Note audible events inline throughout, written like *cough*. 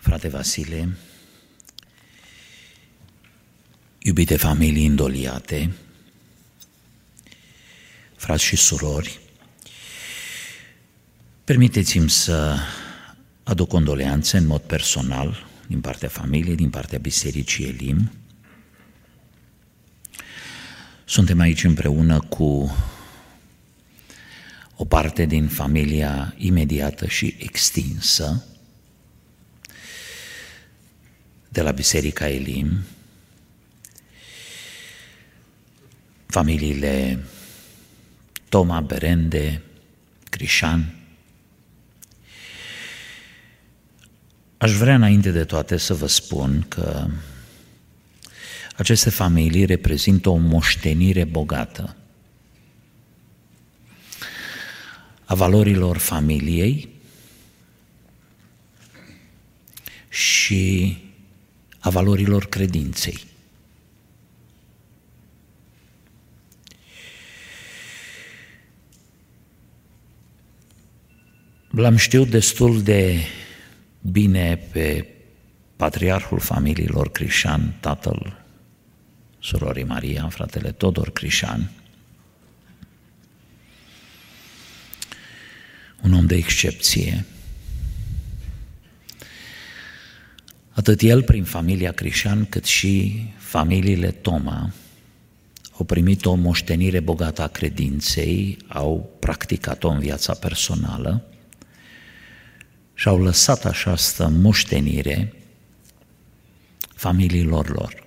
Frate Vasile, iubite familii indoliate, frați și surori, permiteți-mi să aduc condoleanțe în mod personal din partea familiei, din partea Bisericii Elim. Suntem aici împreună cu o parte din familia imediată și extinsă de la Biserica Elim, familiile Toma, Berende, Crișan. Aș vrea înainte de toate să vă spun că aceste familii reprezintă o moștenire bogată a valorilor familiei și a valorilor credinței. L-am știut destul de bine pe patriarhul familiilor Crișan, tatăl surorii Maria, fratele Todor Crișan, un om de excepție. Atât el prin familia Crișan, cât și familiile Toma au primit o moștenire bogată a credinței, au practicat-o în viața personală și au lăsat această moștenire familiilor lor.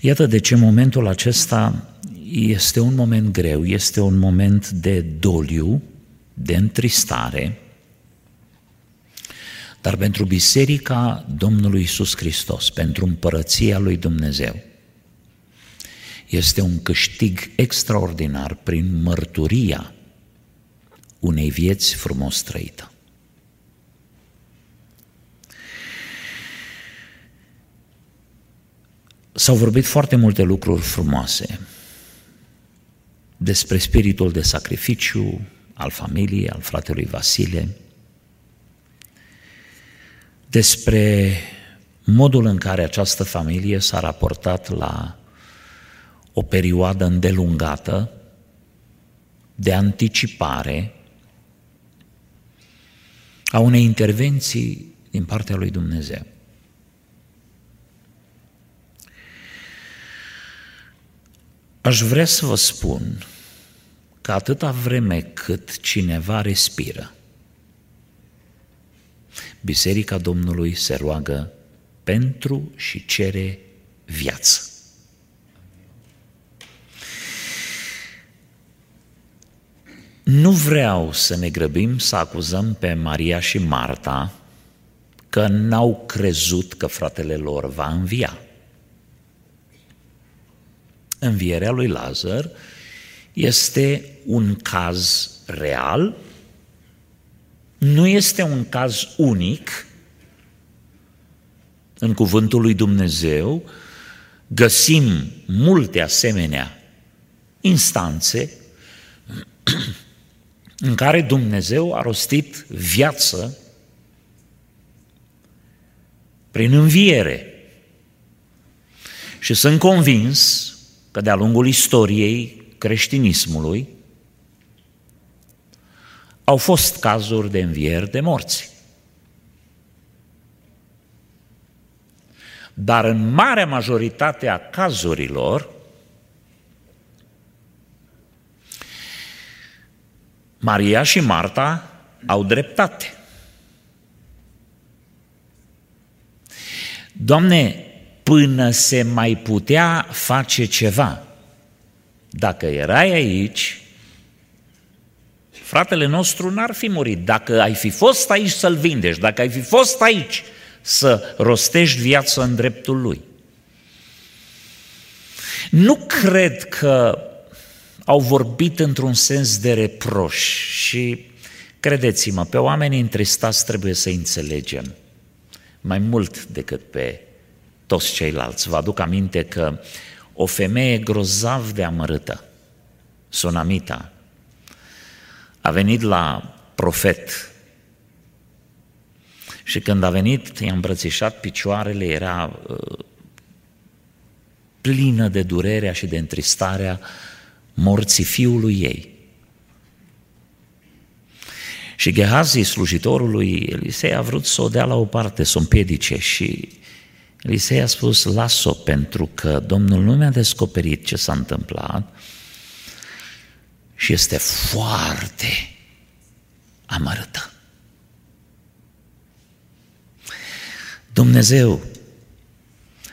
Iată de ce momentul acesta este un moment greu, este un moment de doliu, de întristare, dar pentru Biserica Domnului Isus Hristos, pentru împărăția lui Dumnezeu, este un câștig extraordinar prin mărturia unei vieți frumos trăită. S-au vorbit foarte multe lucruri frumoase despre spiritul de sacrificiu al familiei, al fratelui Vasile, despre modul în care această familie s-a raportat la o perioadă îndelungată de anticipare a unei intervenții din partea lui Dumnezeu. Aș vrea să vă spun că atâta vreme cât cineva respiră, Biserica Domnului se roagă pentru și cere viață. Nu vreau să ne grăbim să acuzăm pe Maria și Marta că n-au crezut că fratele lor va învia. Învierea lui Lazar este un caz real, nu este un caz unic în cuvântul lui Dumnezeu, găsim multe asemenea instanțe în care Dumnezeu a rostit viață prin înviere. Și sunt convins că de-a lungul istoriei creștinismului au fost cazuri de învieri de morți. Dar în marea majoritate a cazurilor, Maria și Marta au dreptate. Doamne, până se mai putea face ceva, dacă erai aici, fratele nostru n-ar fi murit. Dacă ai fi fost aici să-l vindești, dacă ai fi fost aici să rostești viața în dreptul lui. Nu cred că au vorbit într-un sens de reproș și credeți-mă, pe oamenii întristați trebuie să înțelegem mai mult decât pe toți ceilalți. Vă aduc aminte că o femeie grozav de amărâtă, Sunamita, a venit la profet. Și când a venit, i-a îmbrățișat picioarele, era uh, plină de durerea și de întristarea morții fiului ei. Și Gehazi, slujitorul lui Elisei, a vrut să o dea la o parte, să o împiedice. Și Elisei a spus, las-o pentru că Domnul nu mi-a descoperit ce s-a întâmplat și este foarte amărâtă. Dumnezeu,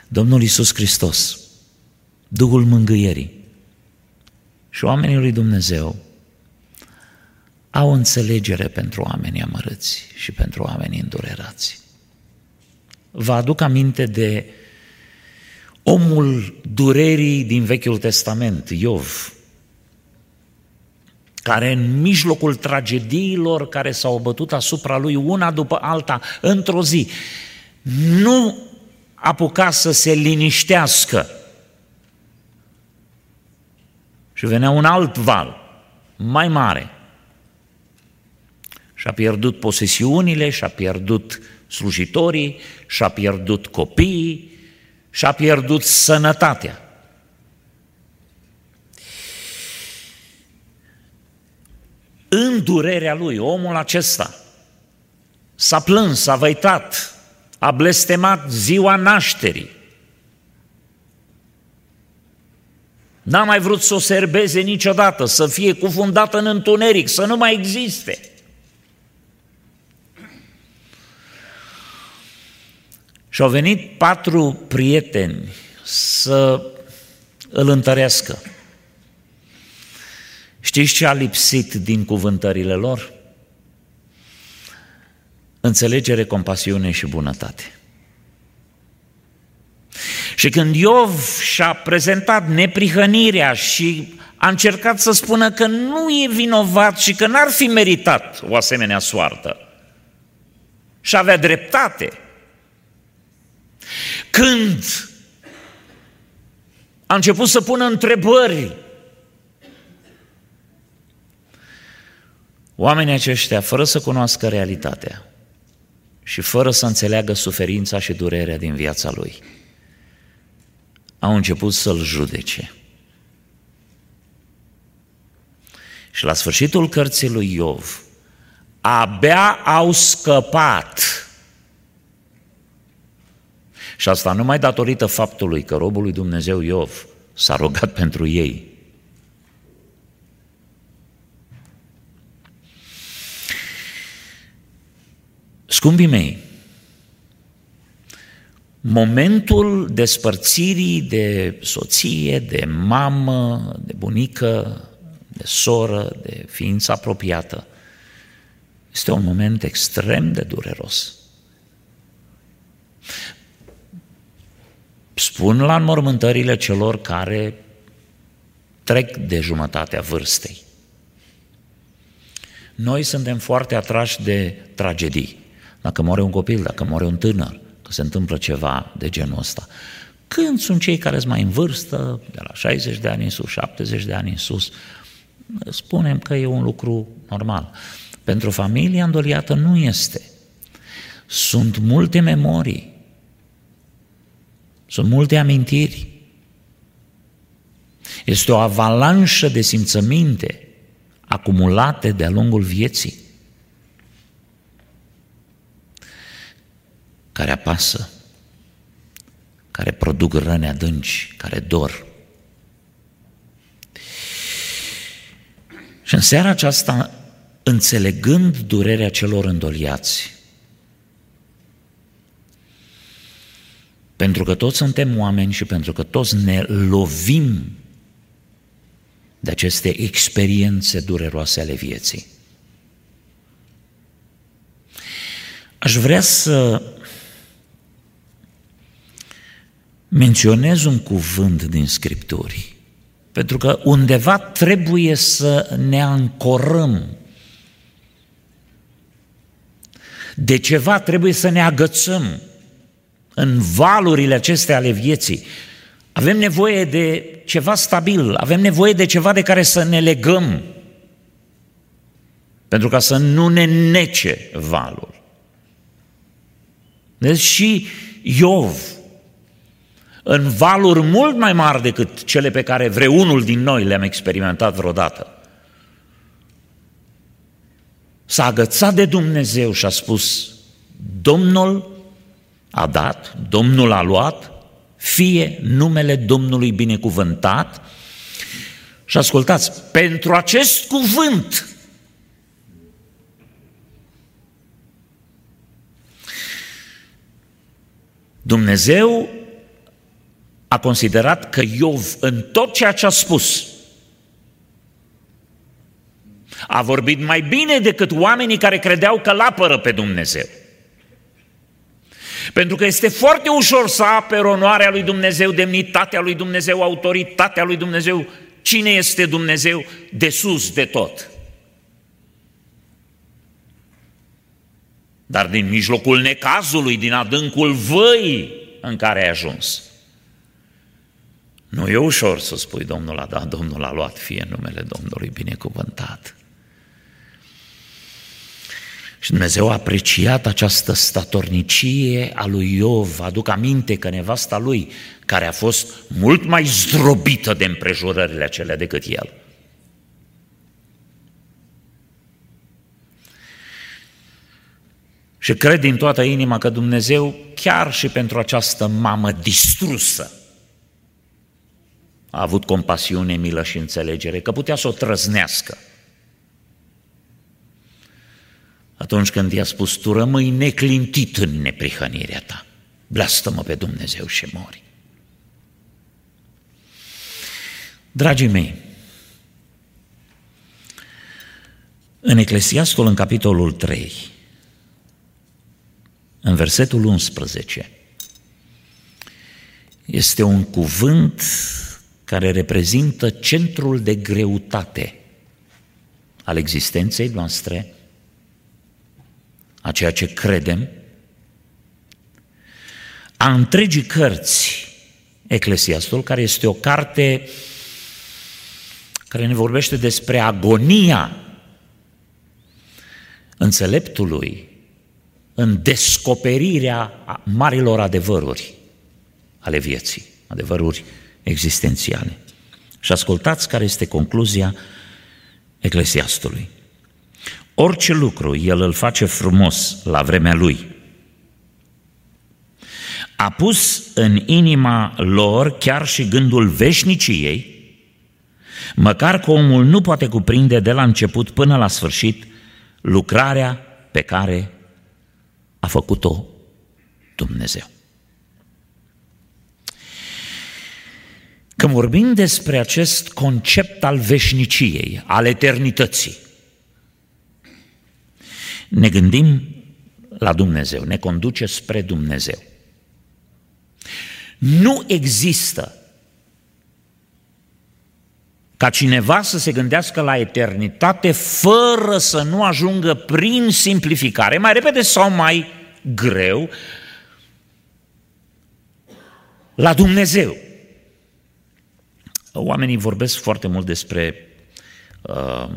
Domnul Iisus Hristos, Duhul Mângâierii și oamenii lui Dumnezeu au înțelegere pentru oamenii amărâți și pentru oamenii îndurerați. Vă aduc aminte de omul durerii din Vechiul Testament, Iov, care în mijlocul tragediilor care s-au bătut asupra lui una după alta într-o zi, nu apuca să se liniștească. Și venea un alt val, mai mare. Și-a pierdut posesiunile, și-a pierdut slujitorii, și-a pierdut copiii, și-a pierdut sănătatea. În durerea lui, omul acesta s-a plâns, s-a văitat, a blestemat ziua nașterii. N-a mai vrut să o serbeze niciodată, să fie cufundată în întuneric, să nu mai existe. Și au venit patru prieteni să îl întărească. Știți ce a lipsit din cuvântările lor? Înțelegere, compasiune și bunătate. Și când Iov și-a prezentat neprihănirea și a încercat să spună că nu e vinovat și că n-ar fi meritat o asemenea soartă, și avea dreptate, când a început să pună întrebări, oamenii aceștia, fără să cunoască realitatea și fără să înțeleagă suferința și durerea din viața lui, au început să-l judece. Și la sfârșitul cărții lui Iov, abia au scăpat și asta numai datorită faptului că robul lui Dumnezeu Iov s-a rugat *laughs* pentru ei. Scumpii mei, momentul despărțirii de soție, de mamă, de bunică, de soră, de ființă apropiată, este un moment extrem de dureros. Spun la înmormântările celor care trec de jumătatea vârstei. Noi suntem foarte atrași de tragedii. Dacă moare un copil, dacă moare un tânăr, că se întâmplă ceva de genul ăsta. Când sunt cei care sunt mai în vârstă, de la 60 de ani în sus, 70 de ani în sus, spunem că e un lucru normal. Pentru familia îndoliată nu este. Sunt multe memorii, sunt multe amintiri. Este o avalanșă de simțăminte acumulate de-a lungul vieții care apasă, care produc răni adânci, care dor. Și în seara aceasta, înțelegând durerea celor îndoliați, Pentru că toți suntem oameni și pentru că toți ne lovim de aceste experiențe dureroase ale vieții. Aș vrea să menționez un cuvânt din Scripturi, pentru că undeva trebuie să ne ancorăm. De ceva trebuie să ne agățăm în valurile acestea ale vieții. Avem nevoie de ceva stabil, avem nevoie de ceva de care să ne legăm, pentru ca să nu ne nece valul. Deci și Iov, în valuri mult mai mari decât cele pe care vreunul din noi le-am experimentat vreodată, s-a agățat de Dumnezeu și a spus, Domnul a dat, Domnul a luat, fie numele Domnului binecuvântat. Și ascultați, pentru acest cuvânt Dumnezeu a considerat că Iov în tot ceea ce a spus a vorbit mai bine decât oamenii care credeau că l-apără pe Dumnezeu. Pentru că este foarte ușor să apere onoarea lui Dumnezeu, demnitatea lui Dumnezeu, autoritatea lui Dumnezeu, cine este Dumnezeu de sus de tot. Dar din mijlocul necazului, din adâncul văii în care ai ajuns, nu e ușor să spui Domnul a dat, Domnul a luat, fie numele Domnului binecuvântat. Și Dumnezeu a apreciat această statornicie a lui Iov. Aduc aminte că nevasta lui, care a fost mult mai zdrobită de împrejurările acelea decât el, Și cred din toată inima că Dumnezeu, chiar și pentru această mamă distrusă, a avut compasiune, milă și înțelegere, că putea să o trăznească. Atunci când i-a spus, tu rămâi neclintit în neprihănirea ta, blastă-mă pe Dumnezeu și mori. Dragii mei, în Eclesiastul, în capitolul 3, în versetul 11, este un cuvânt care reprezintă centrul de greutate al existenței noastre, a ceea ce credem, a întregii cărți Eclesiastul, care este o carte care ne vorbește despre agonia înțeleptului în descoperirea marilor adevăruri ale vieții, adevăruri existențiale. Și ascultați care este concluzia Eclesiastului. Orice lucru el îl face frumos la vremea lui. A pus în inima lor chiar și gândul veșniciei, măcar că omul nu poate cuprinde de la început până la sfârșit lucrarea pe care a făcut-o Dumnezeu. Când vorbim despre acest concept al veșniciei, al eternității, ne gândim la Dumnezeu, ne conduce spre Dumnezeu. Nu există ca cineva să se gândească la eternitate fără să nu ajungă prin simplificare, mai repede sau mai greu, la Dumnezeu. Oamenii vorbesc foarte mult despre uh,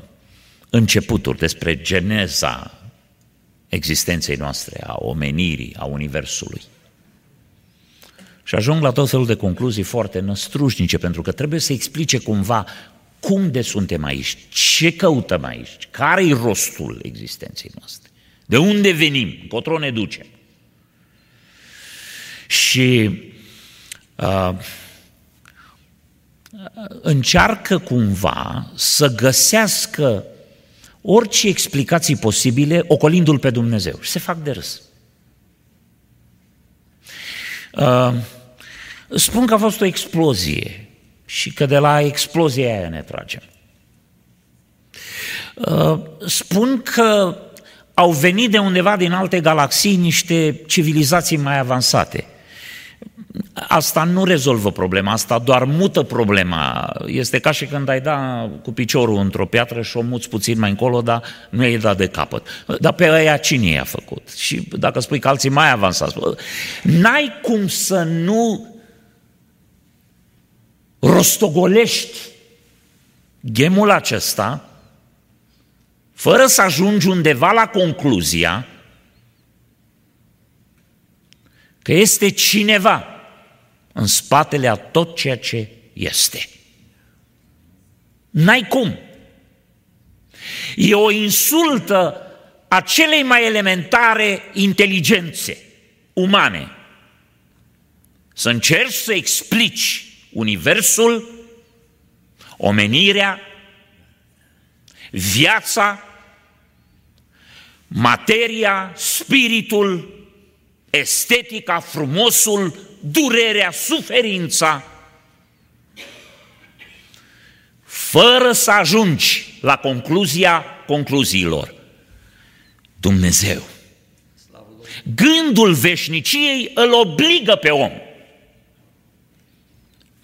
începuturi, despre geneza existenței noastre, a omenirii, a Universului. Și ajung la tot felul de concluzii foarte năstrușnice, pentru că trebuie să explice cumva cum de suntem aici, ce căutăm aici, care e rostul existenței noastre, de unde venim, încotro ne ducem. Și uh, încearcă cumva să găsească orice explicații posibile ocolindu-L pe Dumnezeu. Și se fac de râs. Uh, spun că a fost o explozie și că de la explozia aia ne tragem. Uh, spun că au venit de undeva din alte galaxii niște civilizații mai avansate – Asta nu rezolvă problema, asta doar mută problema. Este ca și când ai da cu piciorul într-o piatră și o muți puțin mai încolo, dar nu i-ai dat de capăt. Dar pe aia cine i-a făcut? Și dacă spui că alții mai avansați, n-ai cum să nu rostogolești gemul acesta fără să ajungi undeva la concluzia că este cineva în spatele a tot ceea ce este. N-ai cum. E o insultă a celei mai elementare inteligențe umane. Să încerci să explici universul, omenirea, viața, materia, spiritul, estetica, frumosul, durerea, suferința, fără să ajungi la concluzia concluziilor. Dumnezeu. Gândul veșniciei îl obligă pe om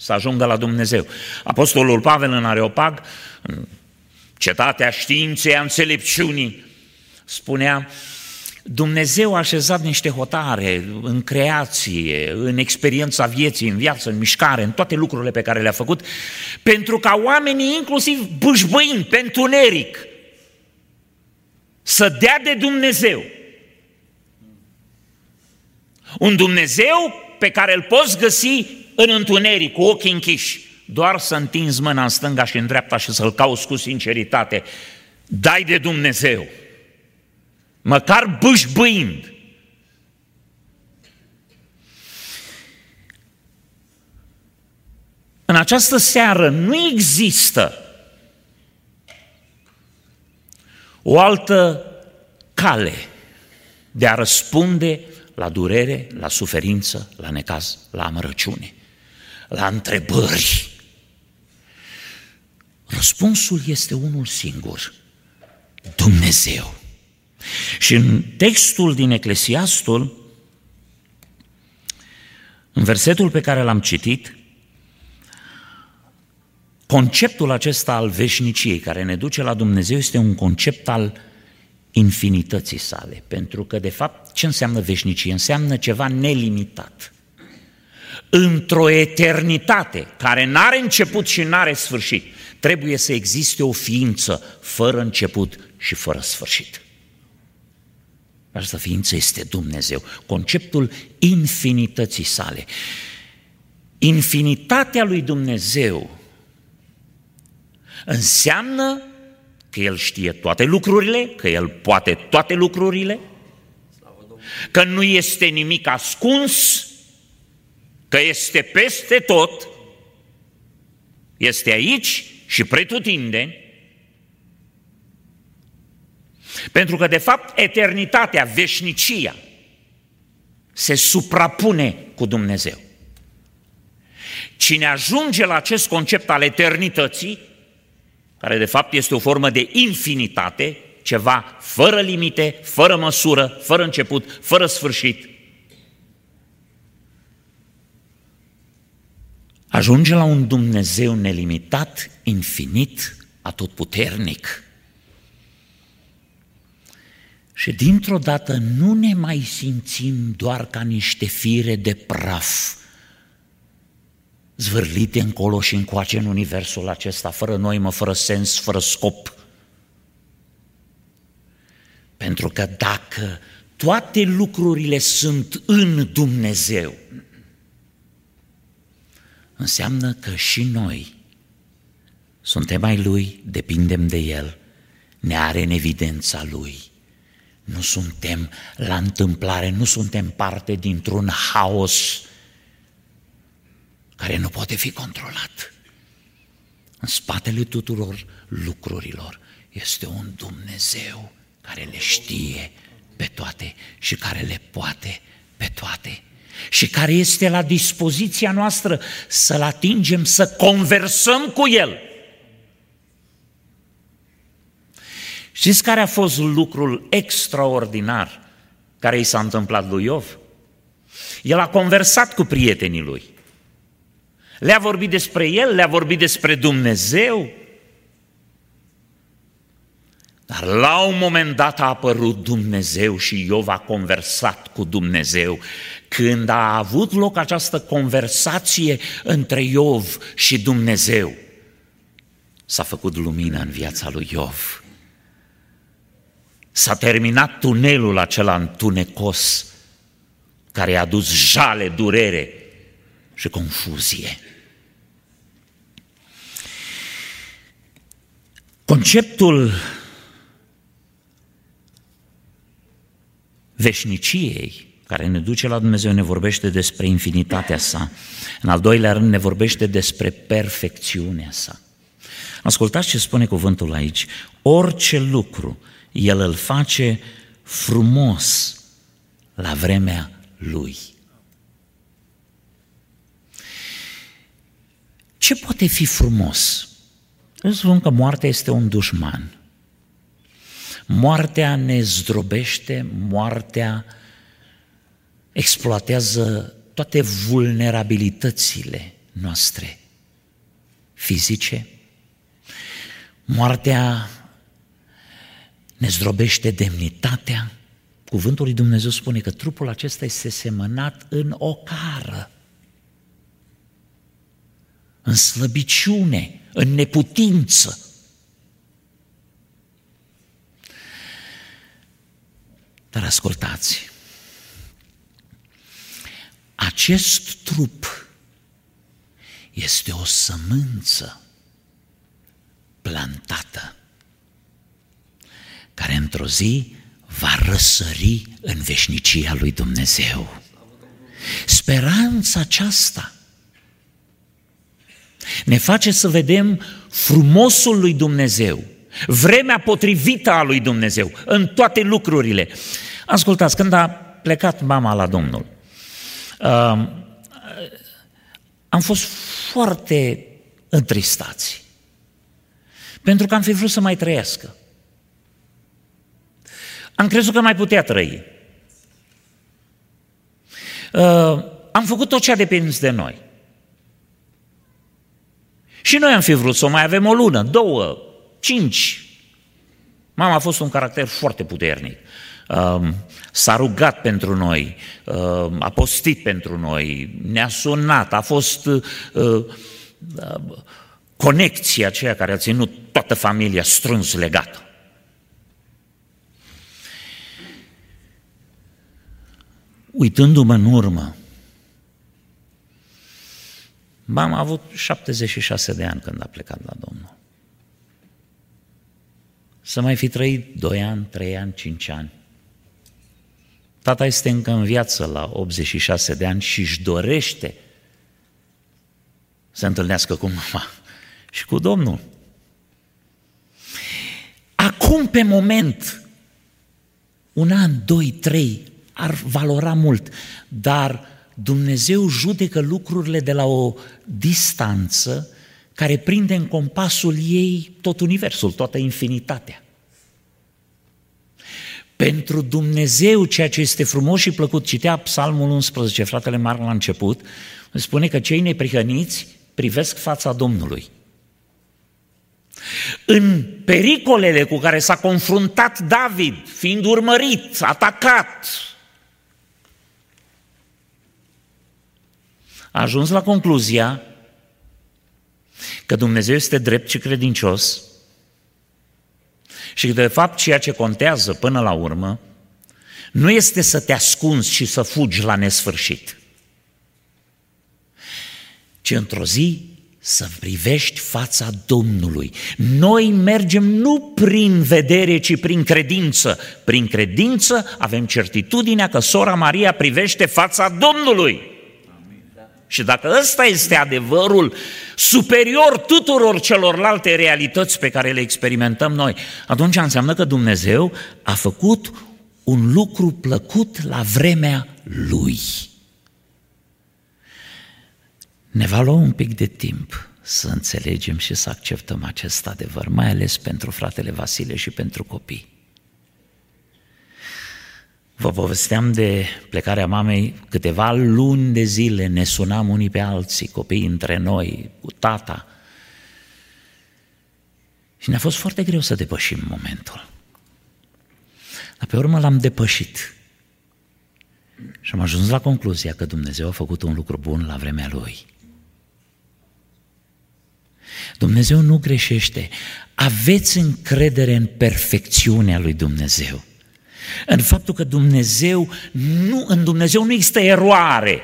să ajungă la Dumnezeu. Apostolul Pavel în Areopag, în cetatea științei, a înțelepciunii, spunea, Dumnezeu a așezat niște hotare în creație, în experiența vieții, în viață, în mișcare, în toate lucrurile pe care le-a făcut, pentru ca oamenii, inclusiv bâșbăind pe întuneric, să dea de Dumnezeu. Un Dumnezeu pe care îl poți găsi în întuneric, cu ochii închiși, doar să întinzi mâna în stânga și în dreapta și să-L cauți cu sinceritate. Dai de Dumnezeu măcar bâșbâind. În această seară nu există o altă cale de a răspunde la durere, la suferință, la necaz, la amărăciune, la întrebări. Răspunsul este unul singur, Dumnezeu. Și în textul din Eclesiastul, în versetul pe care l-am citit, conceptul acesta al veșniciei care ne duce la Dumnezeu este un concept al infinității sale. Pentru că, de fapt, ce înseamnă veșnicie? Înseamnă ceva nelimitat. Într-o eternitate care n-are început și n-are sfârșit, trebuie să existe o ființă fără început și fără sfârșit. Această ființă este Dumnezeu, conceptul infinității sale. Infinitatea lui Dumnezeu înseamnă că El știe toate lucrurile, că El poate toate lucrurile, că nu este nimic ascuns, că este peste tot, este aici și pretutindeni, pentru că, de fapt, eternitatea, veșnicia, se suprapune cu Dumnezeu. Cine ajunge la acest concept al eternității, care de fapt este o formă de infinitate, ceva fără limite, fără măsură, fără început, fără sfârșit, ajunge la un Dumnezeu nelimitat, infinit, atotputernic. Și dintr-o dată nu ne mai simțim doar ca niște fire de praf, zvârlite încolo și încoace în universul acesta, fără noimă, fără sens, fără scop. Pentru că dacă toate lucrurile sunt în Dumnezeu, înseamnă că și noi suntem ai Lui, depindem de El, ne are în evidența Lui nu suntem la întâmplare, nu suntem parte dintr-un haos care nu poate fi controlat. În spatele tuturor lucrurilor este un Dumnezeu care le știe pe toate și care le poate pe toate și care este la dispoziția noastră să-L atingem, să conversăm cu El. Știți care a fost lucrul extraordinar care i s-a întâmplat lui Iov? El a conversat cu prietenii lui. Le-a vorbit despre el, le-a vorbit despre Dumnezeu. Dar la un moment dat a apărut Dumnezeu și Iov a conversat cu Dumnezeu. Când a avut loc această conversație între Iov și Dumnezeu, s-a făcut lumină în viața lui Iov. S-a terminat tunelul acela întunecos care a adus jale, durere și confuzie. Conceptul veșniciei care ne duce la Dumnezeu, ne vorbește despre infinitatea sa. În al doilea rând ne vorbește despre perfecțiunea sa. Ascultați ce spune cuvântul aici. Orice lucru El îl face frumos la vremea Lui. Ce poate fi frumos? Îți spun că moartea este un dușman. Moartea ne zdrobește, moartea exploatează toate vulnerabilitățile noastre fizice. Moartea ne zdrobește demnitatea. Cuvântul lui Dumnezeu spune că trupul acesta este semănat în ocară, în slăbiciune, în neputință. Dar ascultați, acest trup este o sămânță plantată care într-o zi va răsări în veșnicia lui Dumnezeu. Speranța aceasta ne face să vedem frumosul lui Dumnezeu, vremea potrivită a lui Dumnezeu în toate lucrurile. Ascultați, când a plecat mama la Domnul, am fost foarte întristați. Pentru că am fi vrut să mai trăiască. Am crezut că mai putea trăi. Uh, am făcut tot ce a depins de noi. Și noi am fi vrut să o mai avem o lună, două, cinci. Mama a fost un caracter foarte puternic. Um, s-a rugat pentru noi, um, a postit pentru noi, ne-a sunat, a fost uh, uh, conexia aceea care a ținut toată familia strâns legată. Uitându-mă în urmă, Mama a avut 76 de ani când a plecat la Domnul. Să mai fi trăit 2 ani, 3 ani, 5 ani. Tata este încă în viață la 86 de ani și își dorește să întâlnească cu mama și cu Domnul. Acum, pe moment, un an, doi, trei, ar valora mult, dar Dumnezeu judecă lucrurile de la o distanță care prinde în compasul ei tot universul, toată infinitatea. Pentru Dumnezeu, ceea ce este frumos și plăcut, citea Psalmul 11, fratele Marc la început, spune că cei neprihăniți privesc fața Domnului. În pericolele cu care s-a confruntat David, fiind urmărit, atacat, a ajuns la concluzia că Dumnezeu este drept și credincios și că de fapt ceea ce contează până la urmă nu este să te ascunzi și să fugi la nesfârșit, ci într-o zi să privești fața Domnului. Noi mergem nu prin vedere, ci prin credință. Prin credință avem certitudinea că sora Maria privește fața Domnului. Și dacă ăsta este adevărul superior tuturor celorlalte realități pe care le experimentăm noi, atunci înseamnă că Dumnezeu a făcut un lucru plăcut la vremea Lui. Ne va lua un pic de timp să înțelegem și să acceptăm acest adevăr, mai ales pentru fratele Vasile și pentru copii. Vă povesteam de plecarea mamei, câteva luni de zile ne sunam unii pe alții, copiii între noi, cu tata. Și ne-a fost foarte greu să depășim momentul. Dar pe urmă l-am depășit. Și am ajuns la concluzia că Dumnezeu a făcut un lucru bun la vremea Lui. Dumnezeu nu greșește. Aveți încredere în perfecțiunea lui Dumnezeu. În faptul că Dumnezeu nu, în Dumnezeu nu există eroare.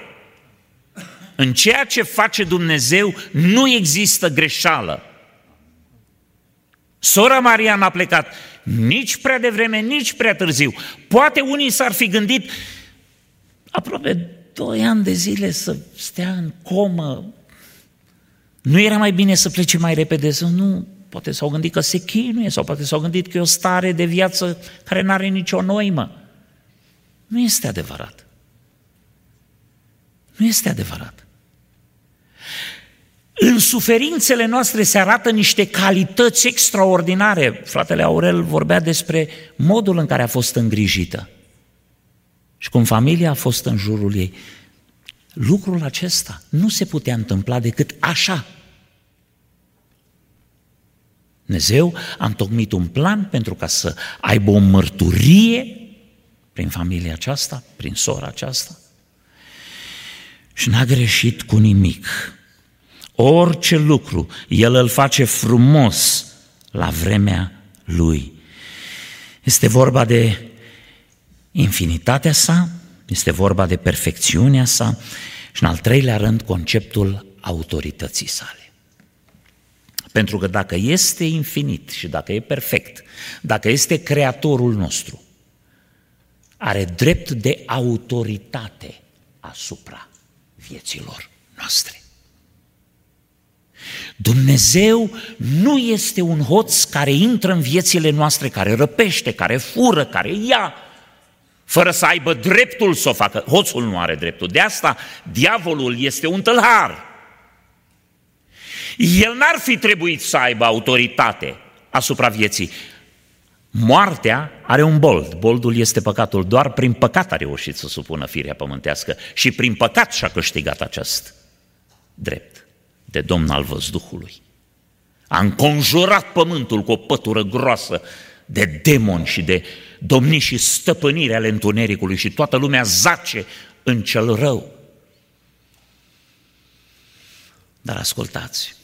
În ceea ce face Dumnezeu nu există greșeală. Sora Maria n-a plecat nici prea devreme, nici prea târziu. Poate unii s-ar fi gândit aproape doi ani de zile să stea în comă. Nu era mai bine să plece mai repede, să nu, poate s-au gândit că se chinuie sau poate s-au gândit că e o stare de viață care nu are nicio noimă. Nu este adevărat. Nu este adevărat. În suferințele noastre se arată niște calități extraordinare. Fratele Aurel vorbea despre modul în care a fost îngrijită și cum familia a fost în jurul ei. Lucrul acesta nu se putea întâmpla decât așa. Dumnezeu a întocmit un plan pentru ca să aibă o mărturie prin familia aceasta, prin sora aceasta. Și n-a greșit cu nimic. Orice lucru, El îl face frumos la vremea Lui. Este vorba de infinitatea sa, este vorba de perfecțiunea sa și în al treilea rând conceptul autorității sale. Pentru că dacă este infinit și dacă e perfect, dacă este creatorul nostru, are drept de autoritate asupra vieților noastre. Dumnezeu nu este un hoț care intră în viețile noastre, care răpește, care fură, care ia, fără să aibă dreptul să o facă. Hoțul nu are dreptul. De asta diavolul este un tâlhar. El n-ar fi trebuit să aibă autoritate asupra vieții. Moartea are un bold. Boldul este păcatul. Doar prin păcat a reușit să supună firea pământească și prin păcat și-a câștigat acest drept de domn al văzduhului. A înconjurat pământul cu o pătură groasă de demoni și de domni și stăpânire ale întunericului și toată lumea zace în cel rău. Dar ascultați,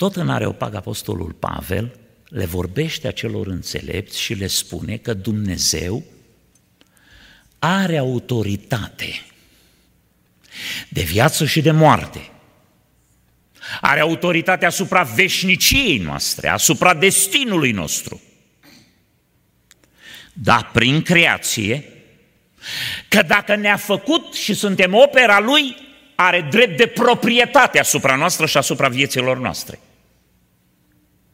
tot în Areopag Apostolul Pavel le vorbește acelor înțelepți și le spune că Dumnezeu are autoritate de viață și de moarte. Are autoritate asupra veșniciei noastre, asupra destinului nostru. Da, prin creație, că dacă ne-a făcut și suntem opera Lui, are drept de proprietate asupra noastră și asupra vieților noastre.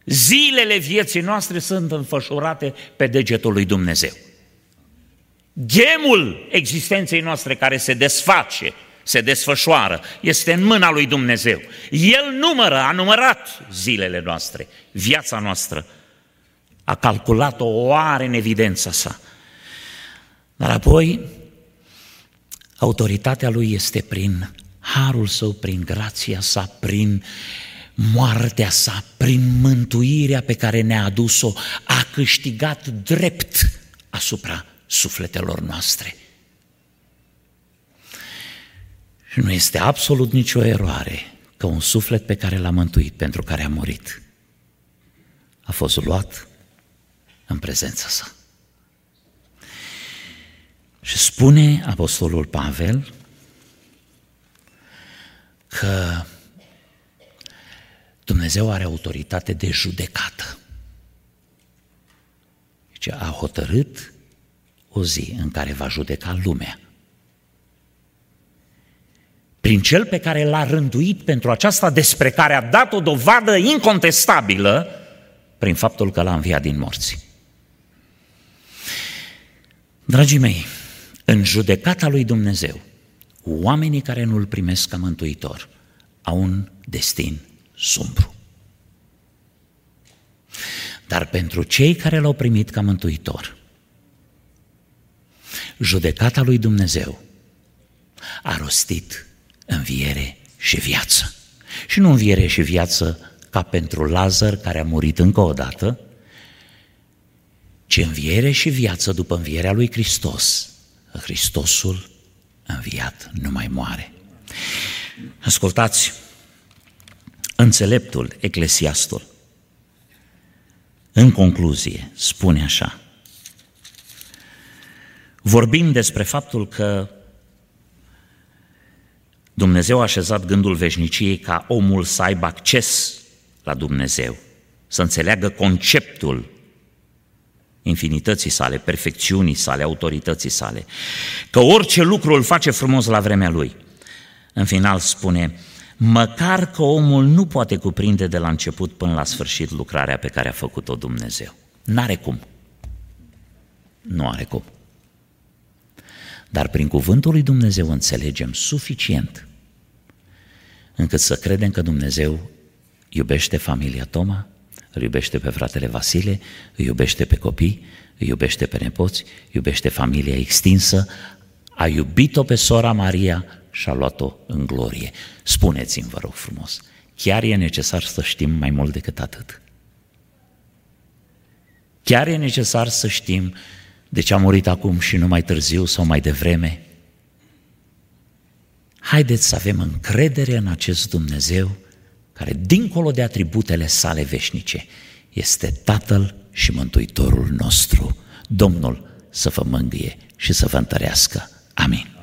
Zilele vieții noastre sunt înfășurate pe degetul lui Dumnezeu. Gemul existenței noastre care se desface, se desfășoară, este în mâna lui Dumnezeu. El numără, a numărat zilele noastre, viața noastră. A calculat-o, o are în evidența sa. Dar apoi, autoritatea lui este prin harul său, prin grația sa, prin moartea sa, prin mântuirea pe care ne-a adus-o, a câștigat drept asupra sufletelor noastre. Și nu este absolut nicio eroare că un suflet pe care l-a mântuit, pentru care a murit, a fost luat în prezența sa. Și spune Apostolul Pavel că Dumnezeu are autoritate de judecată. Deci a hotărât o zi în care va judeca lumea. Prin cel pe care l-a rânduit pentru aceasta despre care a dat o dovadă incontestabilă prin faptul că l-a înviat din morți. Dragii mei, în judecata lui Dumnezeu, oamenii care nu-L primesc ca mântuitor au un destin sumbru. Dar pentru cei care l-au primit ca mântuitor, judecata lui Dumnezeu a rostit înviere și viață. Și nu înviere și viață ca pentru Lazar care a murit încă o dată, ci înviere și viață după învierea lui Hristos. Hristosul înviat nu mai moare. Ascultați, Înțeleptul, eclesiastul, în concluzie, spune așa, Vorbim despre faptul că Dumnezeu a așezat gândul veșniciei ca omul să aibă acces la Dumnezeu, să înțeleagă conceptul infinității sale, perfecțiunii sale, autorității sale, că orice lucru îl face frumos la vremea lui. În final spune, măcar că omul nu poate cuprinde de la început până la sfârșit lucrarea pe care a făcut-o Dumnezeu. N-are cum. Nu are cum. Dar prin cuvântul lui Dumnezeu înțelegem suficient încât să credem că Dumnezeu iubește familia Toma, îl iubește pe fratele Vasile, îi iubește pe copii, îi iubește pe nepoți, iubește familia extinsă, a iubit-o pe sora Maria și a luat-o în glorie. Spuneți-mi, vă rog frumos, chiar e necesar să știm mai mult decât atât? Chiar e necesar să știm de ce a murit acum și nu mai târziu sau mai devreme? Haideți să avem încredere în acest Dumnezeu care, dincolo de atributele sale veșnice, este Tatăl și Mântuitorul nostru. Domnul să vă mângâie și să vă întărească. Amin.